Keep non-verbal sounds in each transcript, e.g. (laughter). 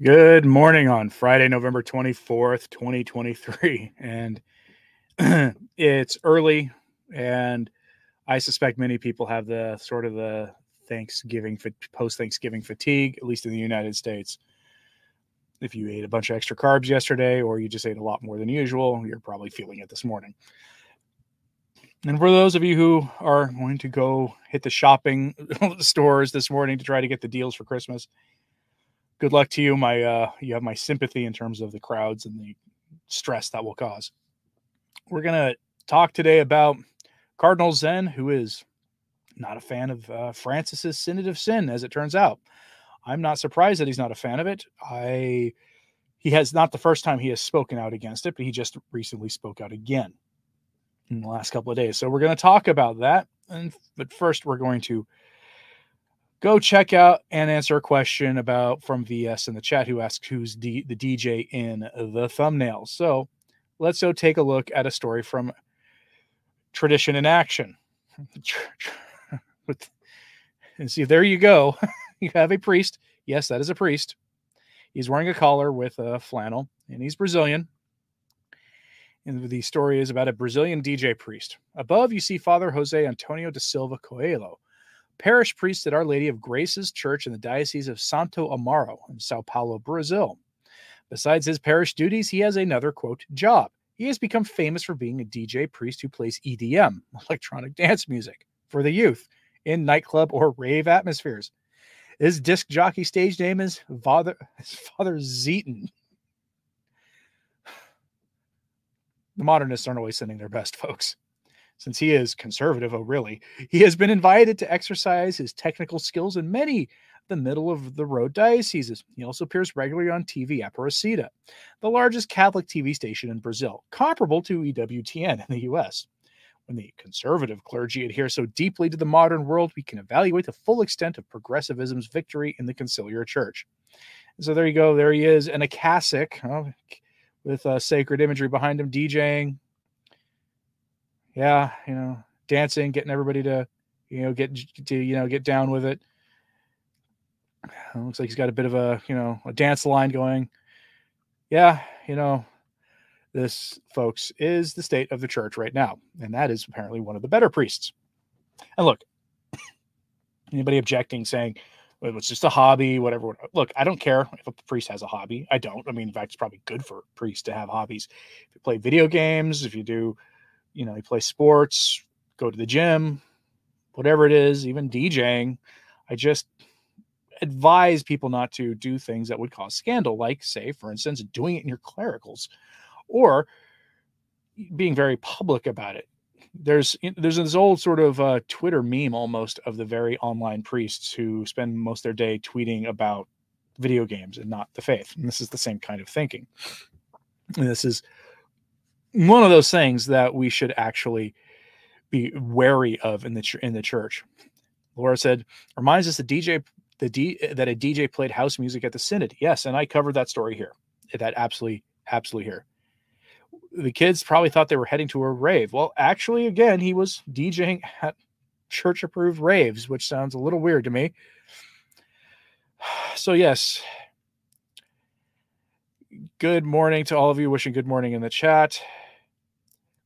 Good morning on Friday, November 24th, 2023. And (clears throat) it's early, and I suspect many people have the sort of the Thanksgiving, post Thanksgiving fatigue, at least in the United States. If you ate a bunch of extra carbs yesterday, or you just ate a lot more than usual, you're probably feeling it this morning. And for those of you who are going to go hit the shopping (laughs) stores this morning to try to get the deals for Christmas, good luck to you. My uh, you have my sympathy in terms of the crowds and the stress that will cause. We're gonna talk today about Cardinal Zen, who is not a fan of uh, Francis's Synod of Sin, as it turns out. I'm not surprised that he's not a fan of it. I he has not the first time he has spoken out against it, but he just recently spoke out again in the last couple of days. So we're going to talk about that. And but first, we're going to go check out and answer a question about from VS in the chat who asks who's D, the DJ in the thumbnail. So let's go take a look at a story from Tradition in Action. (laughs) and see, there you go. (laughs) you have a priest. Yes, that is a priest. He's wearing a collar with a flannel, and he's Brazilian. And the story is about a Brazilian DJ priest. Above, you see Father Jose Antonio de Silva Coelho parish priest at Our Lady of Grace's Church in the Diocese of Santo Amaro in Sao Paulo, Brazil. Besides his parish duties, he has another quote job. He has become famous for being a DJ priest who plays EDM, (laughs) electronic dance music, for the youth in nightclub or rave atmospheres. His disc jockey stage name is Father, (laughs) Father Zeton. (sighs) The modernists aren't always sending their best, (laughs) folks since he is conservative, oh, really, he has been invited to exercise his technical skills in many the middle of the road dioceses. He also appears regularly on TV Aparecida, the largest Catholic TV station in Brazil, comparable to EWTN in the US. When the conservative clergy adhere so deeply to the modern world, we can evaluate the full extent of progressivism's victory in the conciliar church. So there you go. There he is in a cassock oh, with uh, sacred imagery behind him, DJing, yeah, you know, dancing, getting everybody to, you know, get to, you know, get down with it. it. (sighs) Looks like he's got a bit of a, you know, a dance line going. Yeah, you know, this, folks, is the state of the church right now. And that is apparently one of the better priests. And look, (coughs) anybody objecting, saying, well, it's just a hobby, whatever. Look, I don't care if a priest has a hobby. I don't. I mean, in fact, it's probably good for priests to have hobbies. If you play video games, if you do you know, you play sports, go to the gym, whatever it is, even DJing. I just advise people not to do things that would cause scandal, like, say, for instance, doing it in your clericals or being very public about it. There's there's this old sort of uh, Twitter meme almost of the very online priests who spend most of their day tweeting about video games and not the faith. And this is the same kind of thinking. And this is one of those things that we should actually be wary of in the in the church. Laura said, reminds us the DJ the D that a DJ played house music at the synod. Yes, and I covered that story here. That absolutely absolutely here. The kids probably thought they were heading to a rave. Well, actually, again, he was DJing at church approved raves, which sounds a little weird to me. (sighs) So yes, good morning to all of you. Wishing good morning in the chat.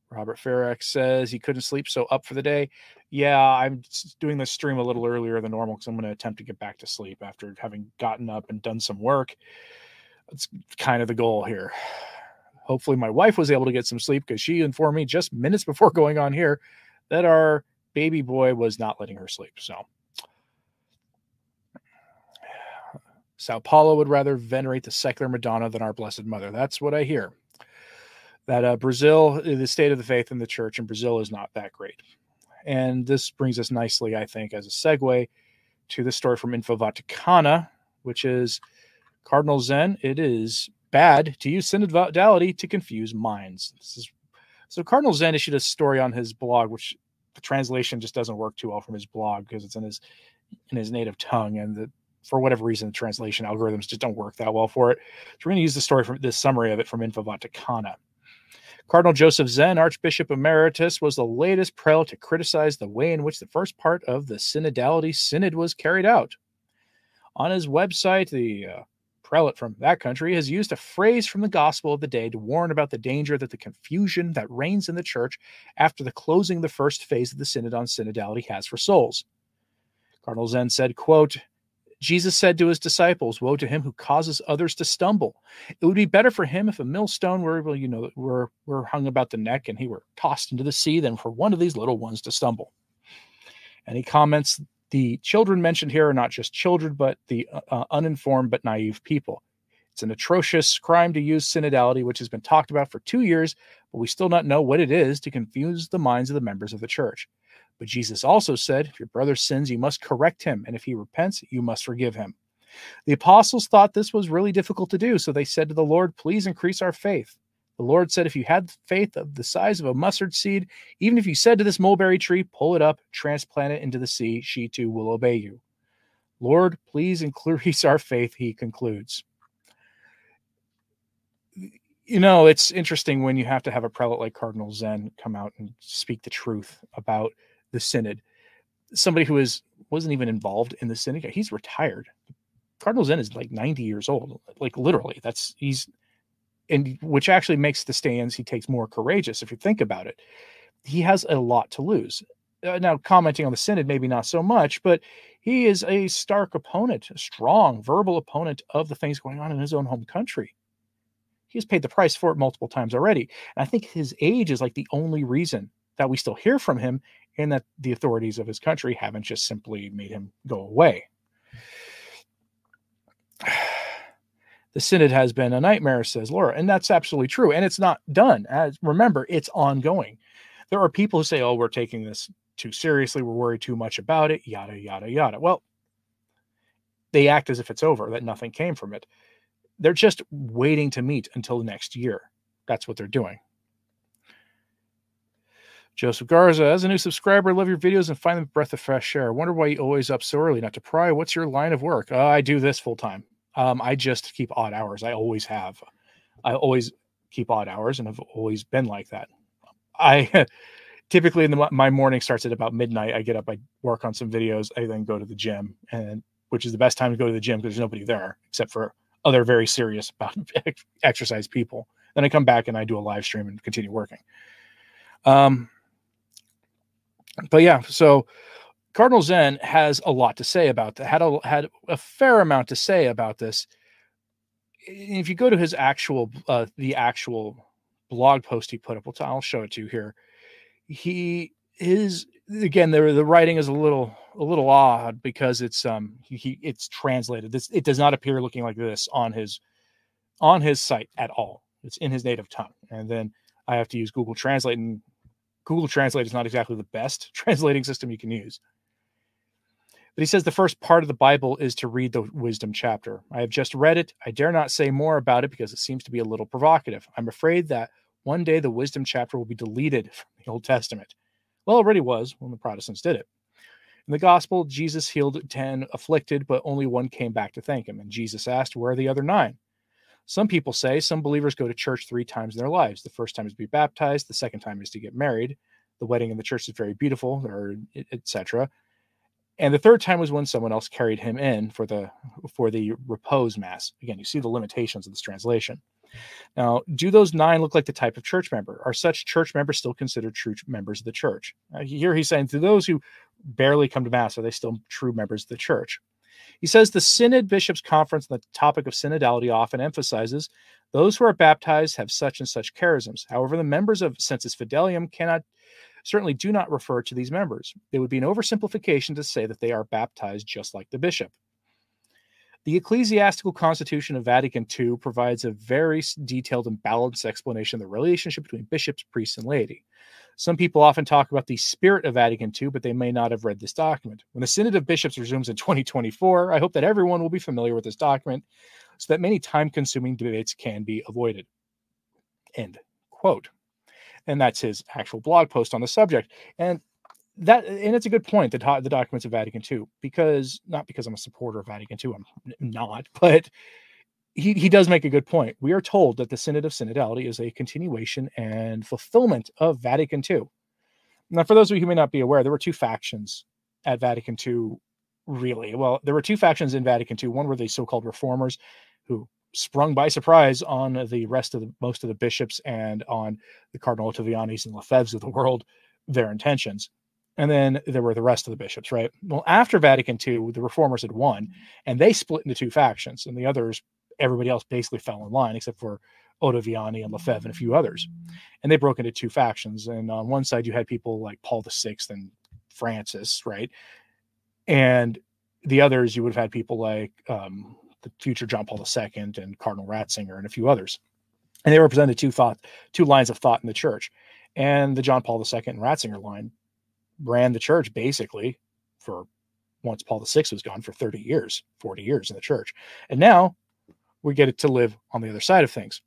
Robert Farrack says he couldn't sleep, so up for the day. Yeah, I'm doing this stream a little earlier than normal because I'm going to attempt to get back to sleep after having gotten up and done some work. That's kind of the goal here. Hopefully, my wife was able to get some sleep because she informed me just minutes before (laughs) going on here that our baby boy was not letting her sleep. So, Sao Paulo would rather venerate the secular Madonna than our Blessed Mother. That's what I hear that uh, Brazil, uh, the state of the faith in the church in Brazil is not that great. And this brings us nicely, I think, as a segue to the story from Info Vaticana, which is Cardinal Zen. It is bad to use synodality to confuse minds. This Is, so Cardinal Zen issued a story on his blog, which the translation just doesn't work too well from his blog because it's in his in his native tongue, and the, for whatever reason, the translation algorithms just don't work that well for it. So we're going to use the story from this summary of it from Info Vaticana. Cardinal Joseph Zen, Archbishop Emeritus, was the latest prelate to criticize the way in which the first part of the synodality synod was carried out. On his website, the uh, prelate from that country has used a phrase from the gospel of the day to warn about the danger that the confusion that reigns in the church after the closing of the first phase of the synod on synodality has for souls. Cardinal Zen said, quote, Jesus said to his disciples, Woe to him who causes others to stumble. It would be better for him if a millstone were, you know, were, were hung about the neck and he were tossed into the sea than for one of these little ones to stumble. And he comments the children mentioned here are not just children, but the uh, uh, uninformed but naive people. It's an atrocious crime to use synodality, which has been talked about for two years, but we still not know what it is to confuse the minds of the members of the church. But Jesus also said, If your brother sins, you must correct him, and if he repents, you must forgive him. The apostles thought this was really difficult to do, so they said to the Lord, Please increase our faith. The Lord said, If you had faith of the size of a mustard seed, even if you said to this mulberry tree, Pull it up, transplant it into the sea, she too will obey you. Lord, please increase our faith, he concludes. You know, it's interesting when you have to have a prelate like Cardinal Zen come out and speak the truth about the synod. Somebody who is wasn't even involved in the synod. He's retired. Cardinal Zen is like 90 years old. Like literally, that's he's and which actually makes the stands he takes more courageous if you think about it. He has a lot to lose. Uh, now, commenting on the synod, maybe not so much, but he is a stark opponent, a strong verbal opponent of the things going on in his own home country. He has paid the price for it multiple times already. And I think his age is like the only reason that we still hear from him and that the authorities of his country haven't just simply made him go away. (sighs) the synod has been a nightmare, says Laura. And that's absolutely true. And it's not done. As remember, it's ongoing. There are people who say, oh, we're taking this too seriously. We're worried too much about it, yada, yada, yada. Well, they act as if it's over, that nothing came from it. They're just waiting to meet until next year. That's what they're doing. Joseph Garza, as a new subscriber, love your videos and find them breath of fresh air. I wonder why you always up so early. Not to pry, what's your line of work? Uh, I do this full time. Um, I just keep odd hours. I always have. I always keep odd hours and have always been like that. I (laughs) typically in the, my morning starts at about midnight. I get up, I work on some videos, I then go to the gym, and which is the best time to go to the gym because there's nobody there except for other very serious (laughs) about exercise people. Then I come back and I do a live stream and continue working. Um, but yeah, so Cardinal Zen has a lot to say about that. Had a had a fair amount to say about this. If you go to his actual uh, the actual blog post he put up, I'll show it to you here. He is again the the writing is a little a little odd because it's um he, he it's translated. This it does not appear looking like this on his on his site at all. It's in his native tongue, and then I have to use Google Translate, and Google Translate is not exactly the best (laughs) translating system you can use. But he says the first part of the Bible is to read the wisdom chapter. I have just read it. I dare not say more about it because it seems to be a little provocative. I'm afraid that one day the wisdom chapter will be deleted (laughs) from the Old Testament. Well, it already was when the Protestants did it. In the gospel, Jesus healed 10 afflicted, but only one came back to thank him. And Jesus asked, Where are the other nine? Some people say some believers go to church three times in their lives. The first time is to be baptized, the second time is to get married. The wedding in the church is very beautiful, or etc and the third time was when someone else carried him in for the for the repose mass. Again you see the limitations of this translation. Now do those nine look like the type of church member? Are such church members still considered true members of the church? Uh, now, here he's saying to those who barely come to mass are they still true members of the church he says the synod bishops conference on the topic of synodality often emphasizes those who are baptized have such and such charisms however the members of Sensus fidelium cannot certainly do not refer to these members. It would be an oversimplification to say that they are baptized just like the bishop. The Ecclesiastical Constitution of Vatican II provides a very detailed and balanced explanation of the relationship between bishops, priests, and laity. Some people often talk about the spirit of Vatican II, but they may not have read this document. When the Synod of Bishops resumes in (laughs) 2024, I hope that everyone will be familiar with this document so that many time consuming debates can be avoided. End quote and that's his actual blog post on the subject. And that and it's a good point the the documents of Vatican II because not because I'm a supporter of Vatican II I'm not (laughs) but he he does make a good point we are told that the synod of synodality is a continuation and fulfillment of Vatican II now for those of you who may not be aware there were two factions at Vatican II really well there were two factions in Vatican II one were the so-called reformers who sprung by surprise on the rest of the most of the bishops and on the Cardinal Ottavianis and Lefebvres of the world their intentions. And then there were the rest of the bishops, right? Well, after Vatican II, the reformers had won and they split into two factions, and the others, everybody else basically fell in line except for Ottaviani and Lefebvre and a few others. And they broke into two factions. And on one side, you had people like Paul VI and Francis, right? And the others, you would have had people like um, the future John Paul II and Cardinal Ratzinger and a few others. And they represented two thought, two lines of thought in the church. And the John Paul II and Ratzinger line ran the church basically for once Paul VI was gone for 30 years, 40 years in the church. And now we get it to live on the other side of things.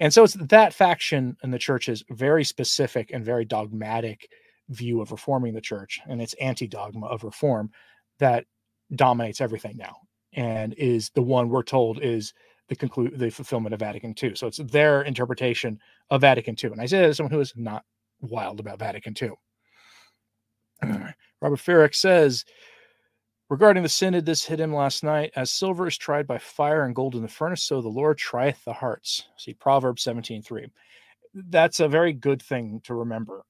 And so it's that faction in the church's very specific and very dogmatic view of reforming the church and its anti-dogma of reform that dominates everything now and is the one we're told is the conclude the fulfillment of Vatican II. So it's their interpretation of Vatican II. And I say that as someone who is not wild about Vatican II. (clears throat) Robert Farrick says, regarding the synod, this hit him last night. As silver is tried by fire and gold in the furnace, so the Lord trieth the hearts. See Proverbs 17:3. That's a very good thing to remember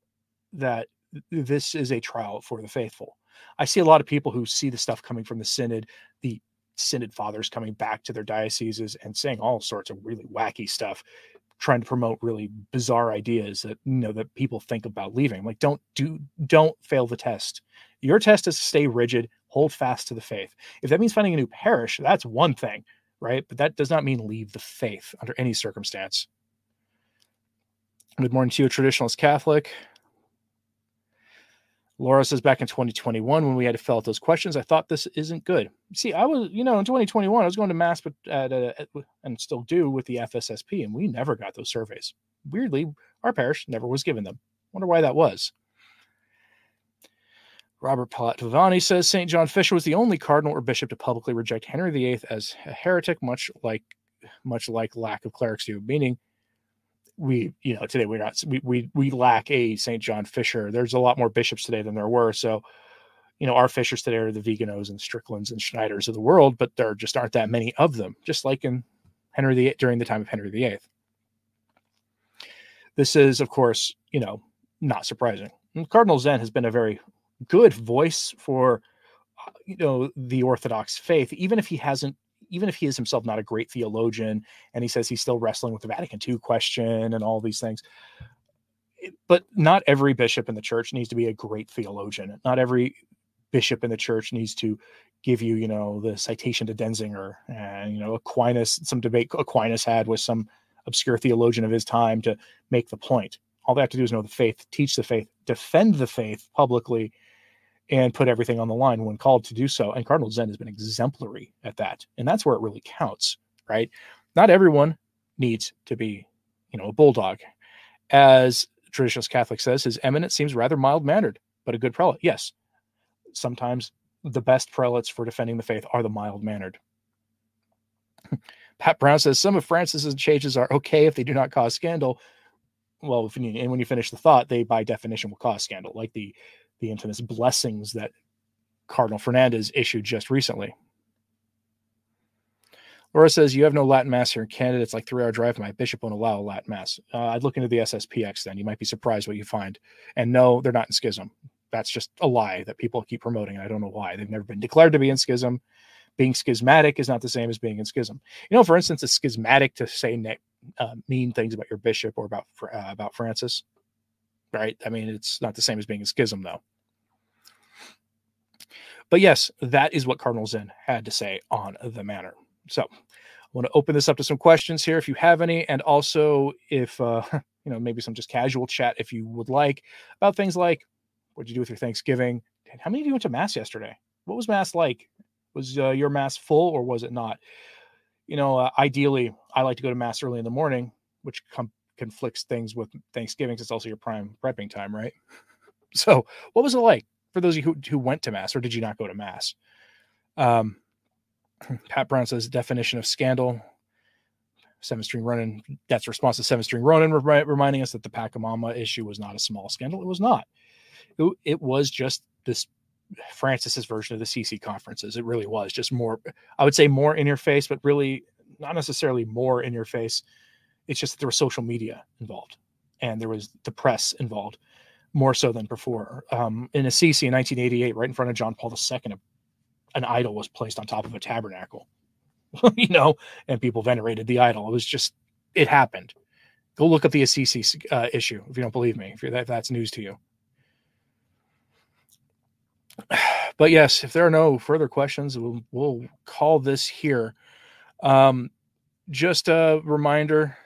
that this is a trial for the faithful. I see a lot of people who see the stuff coming from the synod, the synod fathers coming back to their dioceses and saying all sorts of really wacky stuff trying to promote really bizarre ideas that you know that people think about leaving like don't do don't fail the test your test is to stay rigid hold fast to the faith if that means finding a new parish that's one thing right but that does not mean leave the faith under any circumstance good morning to you a traditionalist catholic Laura says back in 2021 when we had to fill out those questions, I thought this isn't good. See, I was, you know, in 2021 I was going to mass, but at, at and still do with the FSSP, and we never got those surveys. Weirdly, our parish never was given them. Wonder why that was. Robert Palatavani says St. John Fisher was the only cardinal or bishop to publicly reject Henry VIII as a heretic, much like much like lack of clerics do, meaning we you know today we're not we we, we lack a St. John Fisher. There's a lot more bishops today than there were. So, you know, our Fishers today are the Viganos and Stricklands and Schneiders of the world, but there just aren't that many of them. Just like in Henry VIII during the time of Henry VIII. This is, of course, you know, not surprising. And Cardinal Zen has been a very good voice for uh, you know the Orthodox faith, even if he hasn't even if he is himself not a great theologian and he says he's still wrestling with the Vatican II question and all these things. But not every bishop in the church needs to be a great theologian. Not every bishop in the church needs to give you, you know, the citation to Denzinger and, you know, Aquinas, some debate Aquinas had with some obscure theologian of his time to make the point. All they have to do is know the faith, teach the faith, defend the faith publicly, and put everything on the line when called to do so. And Cardinal Zen has been exemplary at that. And that's where it really counts, right? Not everyone needs to be, you know, a bulldog. As traditionalist Catholic says, his eminence seems rather mild mannered, but a good prelate. Yes. Sometimes the best prelates for defending the faith are the mild mannered. Pat Brown says some of Francis's changes are okay if they do not cause scandal. Well, you, and when you finish the thought, they by definition will cause scandal, like the the infamous blessings that Cardinal Fernandez issued just recently. Laura says, You have no Latin Mass here in Canada. It's like three hour drive. My bishop won't allow a Latin Mass. Uh, I'd look into the SSPX then. You might be surprised what you find. And no, they're not in schism. That's just a lie that people keep promoting. I don't know why. They've never been declared to be in schism. Being schismatic is not the same as being in schism. You know, for instance, it's schismatic to say uh, mean things about your bishop or about uh, about Francis, right? I mean, it's not the same as being in schism, though. But yes, that is what Cardinal Zen had to say on the matter. So I want to open this up to some questions here if you have any, and also if uh, (laughs) you know maybe some just casual chat if you would like about things like what did you do with your Thanksgiving? How many of you went to mass yesterday? What was mass like? Was uh, your mass full or was it not? You know, uh, ideally, I like to go to mass early in the morning, which com- conflicts things with Thanksgiving. Cause it's also your prime prepping time, right? So, what was it like? For those of you who, who went to mass or did you not go to mass? Um, Pat Brown says definition of scandal. Seven string Ronin. That's response to seven string Ronin, re- reminding us that the Pachamama issue was not a small scandal. It was not. It, it was just this Francis's version of the Assisi conferences. It really was just more, I would say more in your face, but really not necessarily more in your face. It's just that there was social media involved and there was the press involved more so than before. Um, in Assisi in 1988, right in front of John Paul II, an idol was placed on top of a tabernacle, (laughs) you know, and people venerated the idol. It was just, it happened. Go look up the Assisi uh, issue if you don't believe me, if, if that's news to you. (sighs) But yes, if there are no further questions, we'll, we'll call this here. Um, just a reminder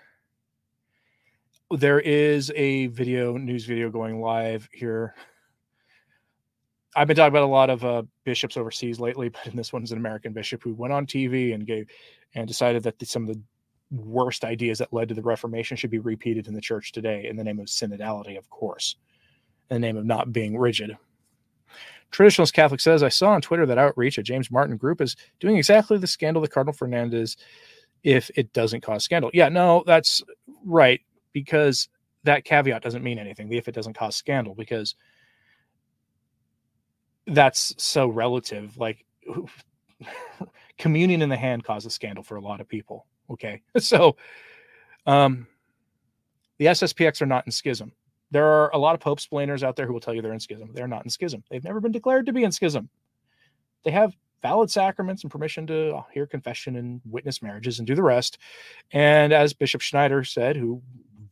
there is a video news video going live here. I've been talking about a lot of uh, bishops overseas lately (laughs) but in this one's an american bishop who went on tv and gave and decided that the, some of the worst ideas that led to the reformation should be repeated in the church today in the name of synodality of course in the name of not being rigid. Traditionalist catholic says i saw on twitter that outreach a james martin group is doing exactly the scandal that cardinal fernandez if it doesn't cause scandal. Yeah no that's right because that caveat doesn't mean anything if it doesn't cause scandal because that's so relative like (laughs) communion in the hand causes scandal for a lot of people okay? (laughs) So um the sspx are not in schism. There are a lot of pope splainers out there who will tell you they're in schism. They're not in schism. They've never been declared to be in schism. They have valid sacraments and permission to hear confession and witness marriages and do the rest. And as bishop schneider said who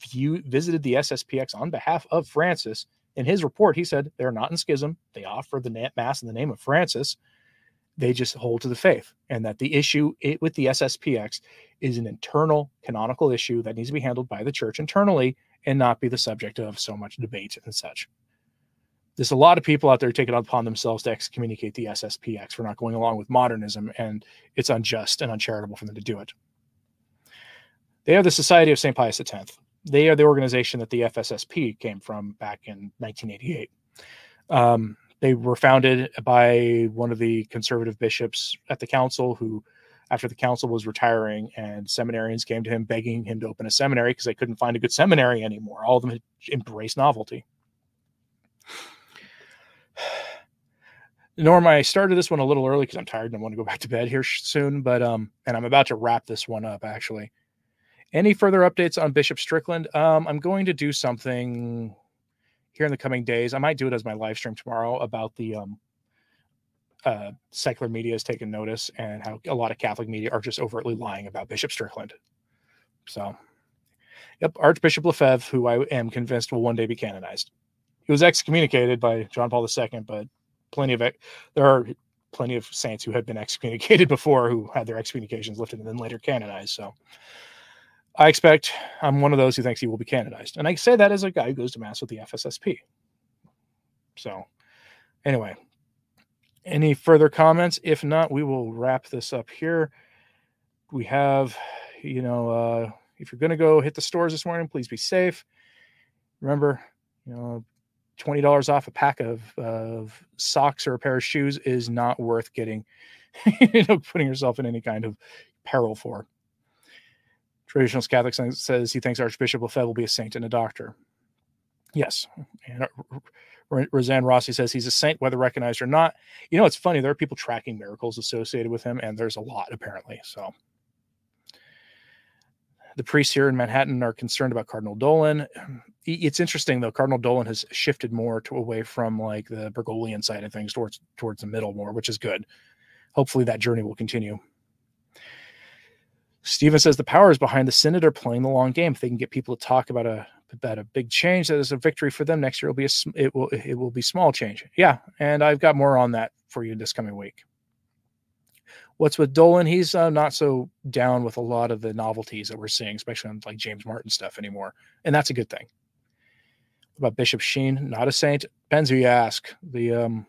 view, visited the SSPX on behalf of Francis. In his report, he said they're not in schism. They offer the mass in the name of Francis. They just hold to the faith, and that the issue with the SSPX is an internal canonical issue that needs to be handled by the church internally and not be the subject of so much debate and such. There's a lot of people out there taking it upon themselves to excommunicate the SSPX for not going along with modernism, and it's unjust and uncharitable for them to do it. They are the Society of St. Pius X. They are the organization that the FSSP came from back in 1988. Um, they were founded by one of the conservative bishops at the council who after the council was retiring and seminarians came to him begging him to open a seminary because they couldn't find a good seminary anymore all of them had embraced novelty (sighs) Norm, I started this one a little early because I'm tired and I want to go back to bed here soon. But um, and I'm about to wrap this one up actually. Any further updates on Bishop Strickland? Um, I'm going to do something here in the coming days. I might do it as my live stream tomorrow about the um, uh, secular media has taken notice and how a lot of Catholic media are just overtly lying about Bishop Strickland. So, yep, Archbishop Lefebvre, who I am convinced will one day be canonized. He was excommunicated by John Paul II, but plenty of. There are plenty of saints who had been (laughs) excommunicated before who had their excommunications lifted and then later canonized. So, I expect I'm one of those who thinks he will be canonized. And I say that as a guy who goes to mass with the FSSP. So, anyway, any further comments? If not, we will wrap this up here. We have, you know, uh, if you're going to go hit the stores this morning, please be safe. Remember, you know, $20 off a pack of, of socks or a pair of shoes is not worth getting, (laughs) you know, putting yourself in any kind of peril for. Traditionalist Catholic says he thinks Archbishop Lefebvre will be a saint and a doctor. Yes. And uh, Roseanne Rossi says he's a saint, whether recognized or not. You know, it's funny. There are people tracking miracles associated with him, and there's a lot apparently. So the priests here in Manhattan are concerned about Cardinal Dolan. It's interesting though. Cardinal Dolan has shifted more to away from like the Bergoglian side of things towards towards the middle more, which is good. Hopefully that journey will continue. Stephen says the powers behind the Synod are playing the long game. If they can get people to talk about a about a big change that is a victory for them next year, it'll be a it will it will be small change. Yeah, and I've got more on that for you this coming week. What's with Dolan? He's uh, not so down with a lot of the novelties that we're seeing, especially on like James Martin stuff anymore, and that's a good thing. About Bishop Sheen, not a saint. Depends who you ask. The um,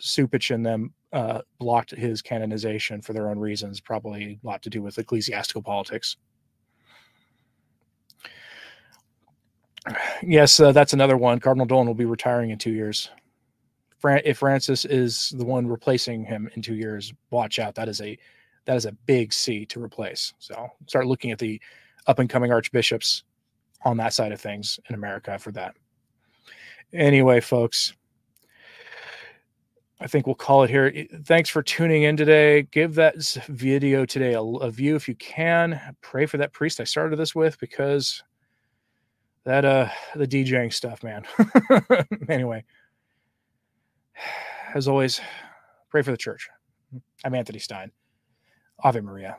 Cupich and them uh, blocked his canonization for their own reasons, probably a lot to do with ecclesiastical politics. (sighs) Yes, uh, that's another one. Cardinal Dolan will be retiring in two years. Fran- if Francis is the one replacing him in two years, watch out. That is a that is a big see to replace. So start looking at the up and coming archbishops on that side of things in America for that. Anyway, folks, I think we'll call it here. Thanks for tuning in today. Give that video today a, a view if you can. Pray for that priest I started this with because that uh the DJing stuff, man. (laughs) anyway, as always, pray for the church. I'm Anthony Stine. Ave Maria.